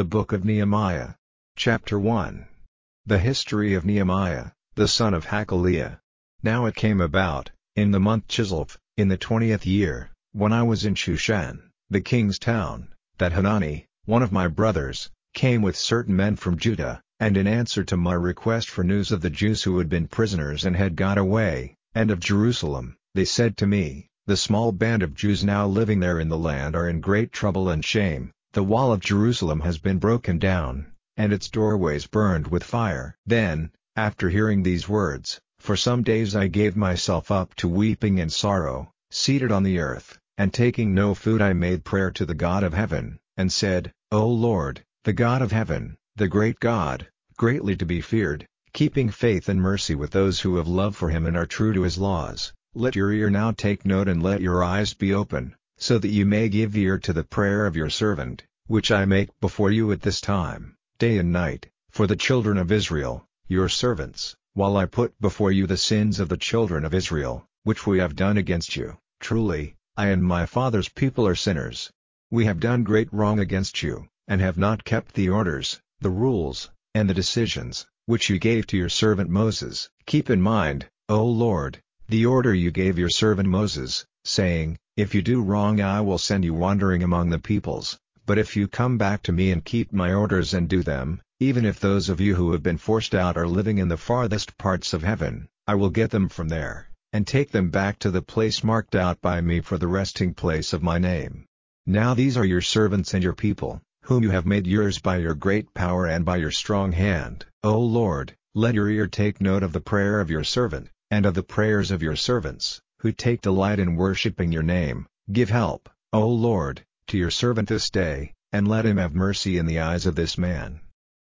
The Book of Nehemiah. Chapter 1. The history of Nehemiah, the son of Hacaliah. Now it came about, in the month Chislev, in the twentieth year, when I was in Shushan, the king's town, that Hanani, one of my brothers, came with certain men from Judah, and in answer to my request for news of the Jews who had been prisoners and had got away, and of Jerusalem, they said to me, The small band of Jews now living there in the land are in great trouble and shame, the wall of Jerusalem has been broken down, and its doorways burned with fire. Then, after hearing these words, for some days I gave myself up to weeping and sorrow, seated on the earth, and taking no food I made prayer to the God of heaven, and said, O Lord, the God of heaven, the great God, greatly to be feared, keeping faith and mercy with those who have love for him and are true to his laws, let your ear now take note and let your eyes be open, so that you may give ear to the prayer of your servant, which I make before you at this time, day and night, for the children of Israel, your servants, while I put before you the sins of the children of Israel, which we have done against you. Truly, I and my father's people are sinners. We have done great wrong against you, and have not kept the orders, the rules, and the decisions, which you gave to your servant Moses. Keep in mind, O Lord, the order you gave your servant Moses, saying, if you do wrong I will send you wandering among the peoples, but if you come back to me and keep my orders and do them, even if those of you who have been forced out are living in the farthest parts of heaven, I will get them from there, and take them back to the place marked out by me for the resting place of my name. Now these are your servants and your people, whom you have made yours by your great power and by your strong hand. O Lord, let your ear take note of the prayer of your servant, and of the prayers of your servants, who take delight in worshipping your name, give help, O Lord, to your servant this day, and let him have mercy in the eyes of this man.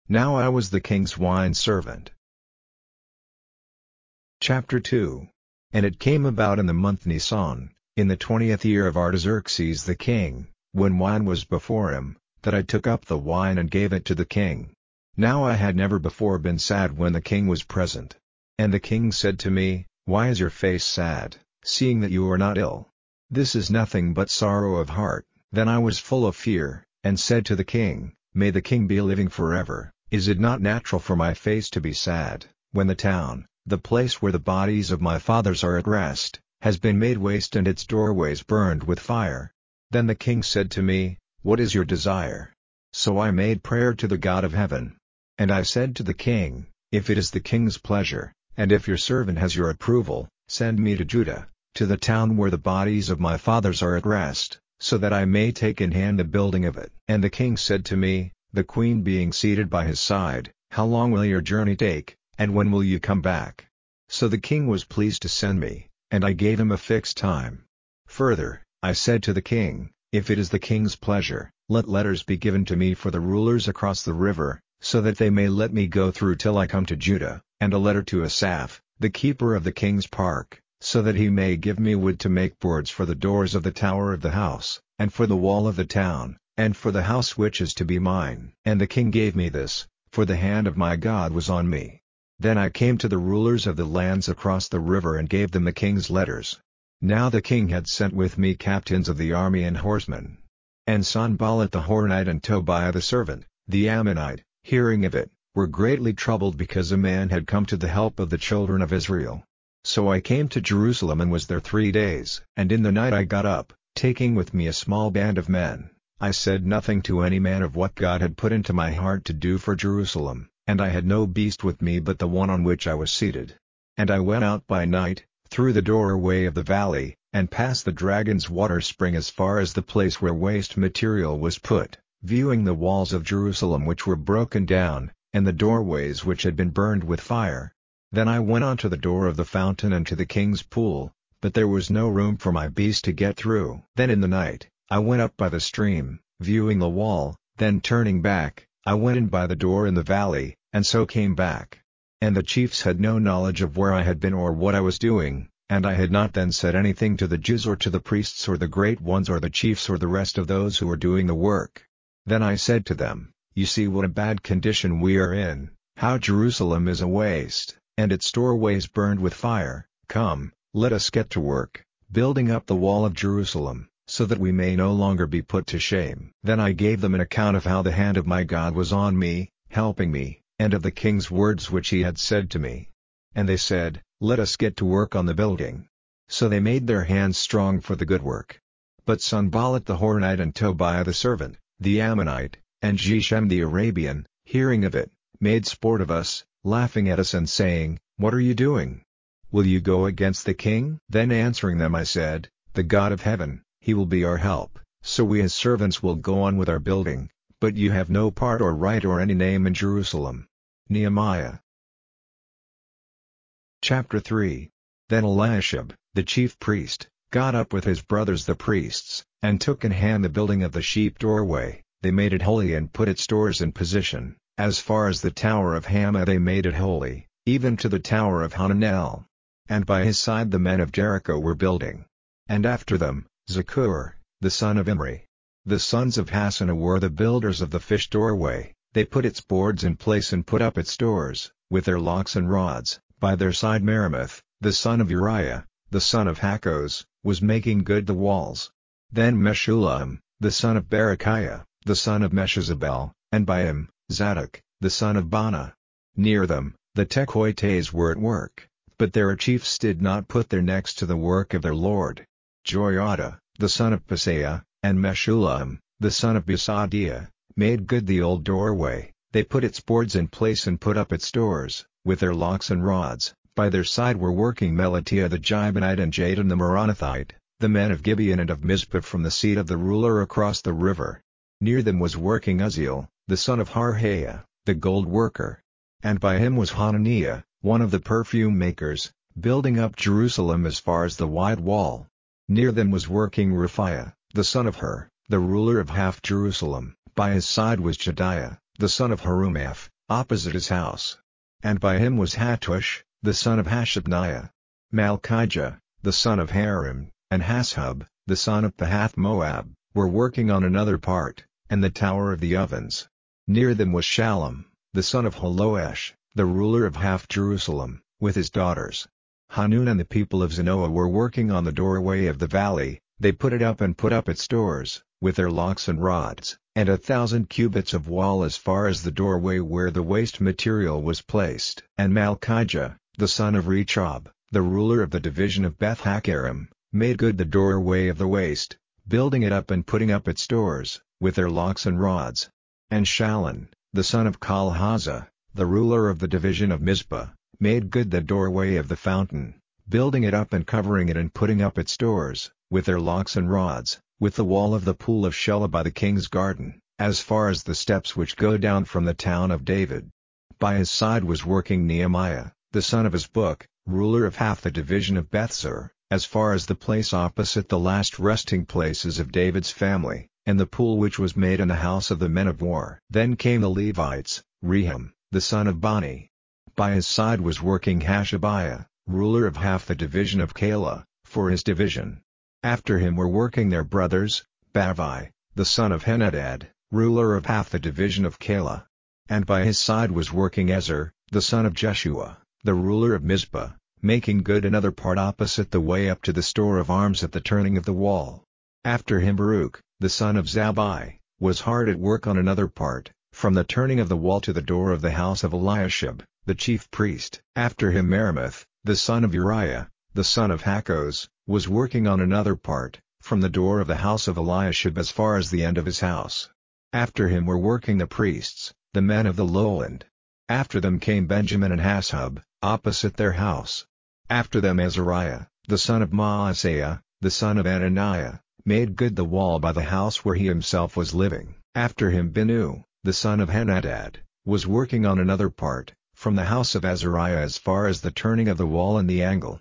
Now I was the king's wine servant. Chapter 2 And it came about in the month Nisan, in the twentieth year of Artaxerxes the king, when wine was before him, that I took up the wine and gave it to the king. Now I had never before been sad when the king was present. And the king said to me, Why is your face sad? seeing that you are not ill. This is nothing but sorrow of heart. Then I was full of fear, and said to the king, May the king be living forever, is it not natural for my face to be sad, when the town, the place where the bodies of my fathers are at rest, has been made waste and its doorways burned with fire? Then the king said to me, What is your desire? So I made prayer to the God of heaven. And I said to the king, If it is the king's pleasure, and if your servant has your approval, send me to Judah, to the town where the bodies of my fathers are at rest, so that I may take in hand the building of it. And the king said to me, the queen being seated by his side, How long will your journey take, and when will you come back? So the king was pleased to send me, and I gave him a fixed time. Further, I said to the king, If it is the king's pleasure, let letters be given to me for the rulers across the river, so that they may let me go through till I come to Judah, and a letter to Asaph, the keeper of the king's park, so that he may give me wood to make boards for the doors of the tower of the house, and for the wall of the town, and for the house which is to be mine. And the king gave me this, for the hand of my God was on me. Then I came to the rulers of the lands across the river and gave them the king's letters. Now the king had sent with me captains of the army and horsemen. And Sanballat the Horonite and Tobiah the servant, the Ammonite, hearing of it, were greatly troubled because a man had come to the help of the children of Israel. So I came to Jerusalem and was there three days. And in the night I got up, taking with me a small band of men. I said nothing to any man of what God had put into my heart to do for Jerusalem, and I had no beast with me but the one on which I was seated. And I went out by night, through the doorway of the valley, and past the dragon's water spring as far as the place where waste material was put, viewing the walls of Jerusalem which were broken down, and the doorways which had been burned with fire. Then I went on to the door of the fountain and to the king's pool, but there was no room for my beast to get through. Then in the night, I went up by the stream, viewing the wall, then turning back, I went in by the door in the valley, and so came back. And the chiefs had no knowledge of where I had been or what I was doing, and I had not then said anything to the Jews or to the priests or the great ones or the chiefs or the rest of those who were doing the work. Then I said to them, You see what a bad condition we are in, how Jerusalem is a waste and its doorways burned with fire, come, let us get to work, building up the wall of Jerusalem, so that we may no longer be put to shame. Then I gave them an account of how the hand of my God was on me, helping me, and of the king's words which he had said to me. And they said, Let us get to work on the building. So they made their hands strong for the good work. But Sanballat the Horonite and Tobiah the servant, the Ammonite, and Geshem the Arabian, hearing of it, made sport of us, laughing at us and saying, What are you doing? Will you go against the king? Then answering them I said, The God of heaven, he will be our help, so we as servants will go on with our building, but you have no part or right or any name in Jerusalem. Nehemiah Chapter 3 Then Eliashib, the chief priest, got up with his brothers the priests, and took in hand the building of the sheep doorway, they made it holy and put its doors in position, as far as the tower of Hammeah they made it holy, even to the tower of Hananel. And by his side the men of Jericho were building. And after them, Zaccur, the son of Imri. The sons of Hassenaah were the builders of the fish doorway, they put its boards in place and put up its doors, with their locks and rods, by their side Meremoth, the son of Uriah, the son of Hakkoz, was making good the walls. Then Meshullam, the son of Berechiah, the son of Meshezabel, and by him, Zadok, the son of Baana. Near them, the Tekoites were at work, but their chiefs did not put their necks to the work of their lord. Joiada, the son of Paseah, and Meshullam, the son of Besodeiah, made good the old doorway, they put its boards in place and put up its doors, with their locks and rods, by their side were working Melatiah the Gibeonite and Jadon the Meronothite, the men of Gibeon and of Mizpah from the seat of the ruler across the river. Near them was working Uzziel, the son of Harhaiah, the gold worker. And by him was Hananiah, one of the perfume makers, building up Jerusalem as far as the wide wall. Near them was working Rephaiah, the son of Hur, the ruler of half Jerusalem, by his side was Jedaiah, the son of Harumaph, opposite his house. And by him was Hattush, the son of Hashabneiah. Malchijah, the son of Harim, and Hashub, the son of Pahath Moab, were working on another part, and the tower of the ovens. Near them was Shallum, the son of Halohesh, the ruler of half Jerusalem, with his daughters. Hanun and the people of Zanoah were working on the doorway of the valley, they put it up and put up its doors, with their locks and rods, and a thousand cubits of wall as far as the doorway where the waste material was placed. And Malchijah, the son of Rechab, the ruler of the division of Beth Haccherem, made good the doorway of the waste, building it up and putting up its doors, with their locks and rods. And Shallun, the son of Col-hozeh, the ruler of the division of Mizpah, made good the doorway of the fountain, building it up and covering it and putting up its doors, with their locks and rods, with the wall of the pool of Shelah by the king's garden, as far as the steps which go down from the town of David. By his side was working Nehemiah, the son of Azbuk, ruler of half the division of Bethzur, as far as the place opposite the last resting places of David's family, and the pool which was made in the house of the men of war. Then came the Levites, Rehum, the son of Bani. By his side was working Hashabiah, ruler of half the division of Keilah, for his division. After him were working their brothers, Bavai, the son of Henadad, ruler of half the division of Keilah. And by his side was working Ezer, the son of Jeshua, the ruler of Mizpah, making good another part opposite the way up to the store of arms at the turning of the wall. After him Baruch, the son of Zabbai, was hard at work on another part, from the turning of the wall to the door of the house of Eliashib, the chief priest. After him Meremoth, the son of Uriah, the son of Hakkoz, was working on another part, from the door of the house of Eliashib as far as the end of his house. After him were working the priests, the men of the lowland. After them came Benjamin and Hashub, opposite their house. After them Azariah, the son of Maaseiah, the son of Ananiah, made good the wall by the house where he himself was living. After him Binnui, the son of Henadad, was working on another part, from the house of Azariah as far as the turning of the wall and the angle.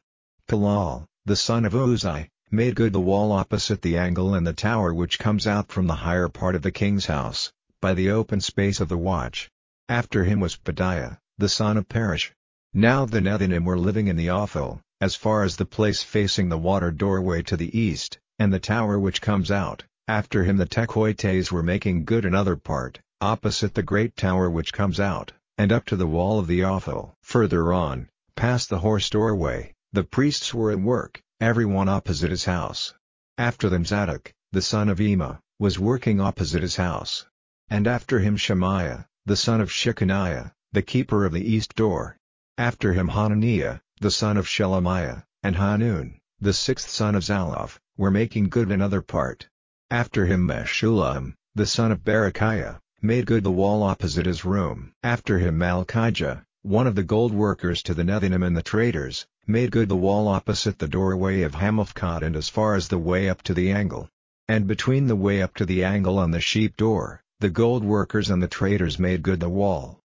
Palal, the son of Uzai, made good the wall opposite the angle and the tower which comes out from the higher part of the king's house, by the open space of the watch. After him was Pedaiah, the son of Parosh, now the Nethinim were living in the Ophel, as far as the place facing the water doorway to the east, and the tower which comes out. After him the Tekoites were making good another part, opposite the great tower which comes out, and up to the wall of the Ophel. Further on, past the horse doorway, the priests were at work, every one opposite his house. After them Zadok, the son of Immer, was working opposite his house. And after him Shemaiah, the son of Shechaniah, the keeper of the east door. After him Hananiah, the son of Shelemiah, and Hanun, the sixth son of Zalaph, were making good another part. After him Meshullam, the son of Berechiah, made good the wall opposite his room. After him Malchijah, one of the gold workers to the Nethinim and the traders, made good the wall opposite the doorway of Hammiphkad and as far as the way up to the angle. And between the way up to the angle and the sheep door, the gold workers and the traders made good the wall.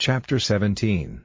Chapter 17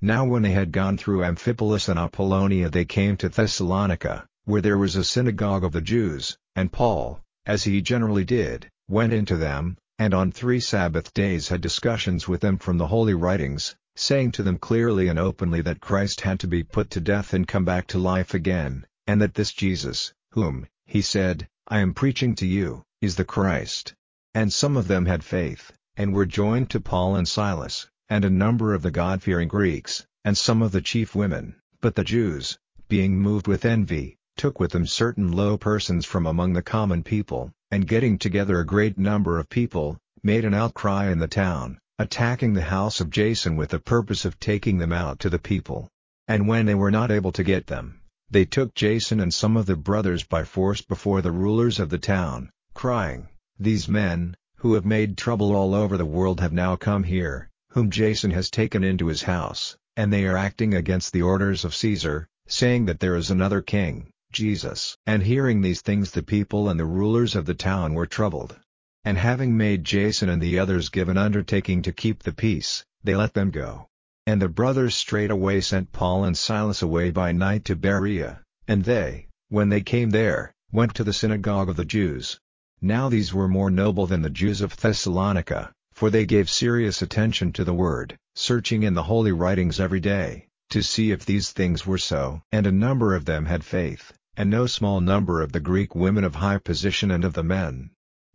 Now when they had gone through Amphipolis and Apollonia they came to Thessalonica, where there was a synagogue of the Jews, and Paul, as he generally did, went into them, and on three Sabbath days had discussions with them from the Holy Writings, saying to them clearly and openly that Christ had to be put to death and come back to life again, and that this Jesus, whom, he said, I am preaching to you, is the Christ. And some of them had faith, and were joined to Paul and Silas, and a number of the God-fearing Greeks, and some of the chief women, but the Jews, being moved with envy, took with them certain low persons from among the common people, and getting together a great number of people, made an outcry in the town, attacking the house of Jason with the purpose of taking them out to the people. And when they were not able to get them, they took Jason and some of the brothers by force before the rulers of the town, crying, These men, who have made trouble all over the world have now come here, whom Jason has taken into his house, and they are acting against the orders of Caesar, saying that there is another king, Jesus. And hearing these things the people and the rulers of the town were troubled. And having made Jason and the others give an undertaking to keep the peace, they let them go. And the brothers straightway sent Paul and Silas away by night to Berea, and they, when they came there, went to the synagogue of the Jews. Now these were more noble than the Jews of Thessalonica, for they gave serious attention to the word, searching in the holy writings every day, to see if these things were so. And a number of them had faith, and no small number of the Greek women of high position and of the men.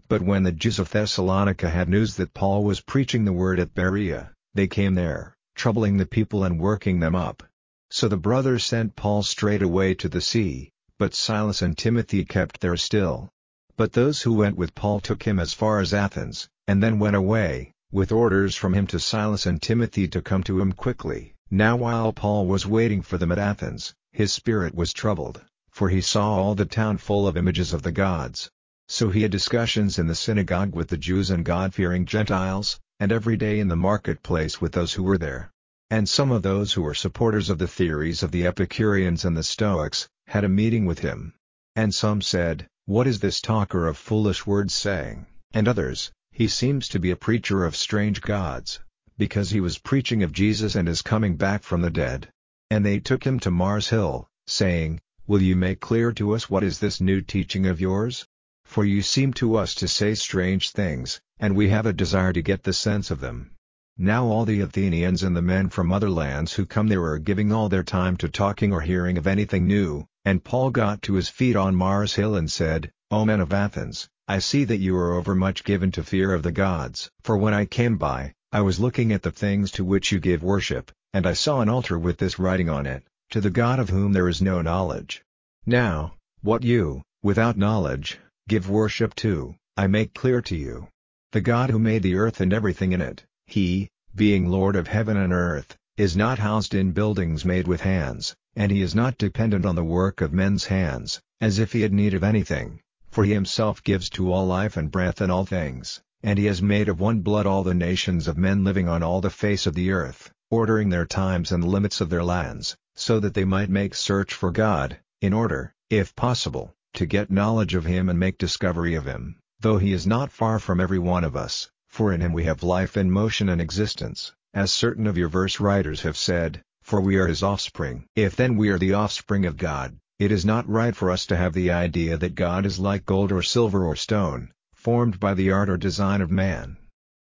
But when the Jews of Thessalonica had news that Paul was preaching the word at Berea, they came there, troubling the people and working them up. So the brothers sent Paul straight away to the sea, but Silas and Timothy kept there still. But those who went with Paul took him as far as Athens, and then went away, with orders from him to Silas and Timothy to come to him quickly. Now while Paul was waiting for them at Athens, his spirit was troubled, for he saw all the town full of images of the gods. So he had discussions in the synagogue with the Jews and God-fearing Gentiles, and every day in the marketplace with those who were there. And some of those who were supporters of the theories of the Epicureans and the Stoics, had a meeting with him. And some said, What is this talker of foolish words saying? And others, He seems to be a preacher of strange gods, because he was preaching of Jesus and his coming back from the dead. And they took him to Mars Hill, saying, Will you make clear to us what is this new teaching of yours? For you seem to us to say strange things, and we have a desire to get the sense of them. Now all the Athenians and the men from other lands who come there are giving all their time to talking or hearing of anything new, and Paul got to his feet on Mars Hill and said, O men of Athens, I see that you are overmuch given to fear of the gods. For when I came by, I was looking at the things to which you give worship, and I saw an altar with this writing on it, To the God of whom there is no knowledge. Now, what you, without knowledge, give worship to, I make clear to you. The God who made the earth and everything in it, he, being Lord of heaven and earth, is not housed in buildings made with hands, and he is not dependent on the work of men's hands, as if he had need of anything, for he himself gives to all life and breath and all things, and he has made of one blood all the nations of men living on all the face of the earth, ordering their times and the limits of their lands, so that they might make search for God, in order, if possible, to get knowledge of him and make discovery of him, though he is not far from every one of us, for in him we have life and motion and existence, as certain of your verse writers have said, for we are his offspring. If then we are the offspring of God, it is not right for us to have the idea that God is like gold or silver or stone, formed by the art or design of man.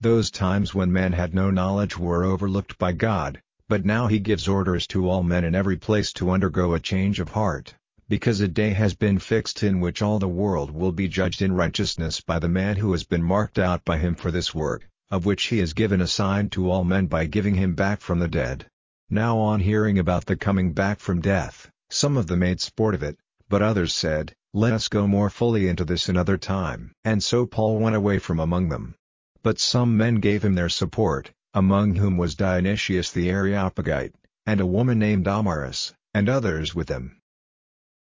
Those times when men had no knowledge were overlooked by God, but now he gives orders to all men in every place to undergo a change of heart because a day has been fixed in which all the world will be judged in righteousness by the man who has been marked out by him for this work, of which he has given a sign to all men by giving him back from the dead. Now on hearing about the coming back from death, some of them made sport of it, But others said, Let us go more fully into this another time. And so Paul went away from among them. But some men gave him their support, among whom was Dionysius the Areopagite, and a woman named Damaris, and others with them.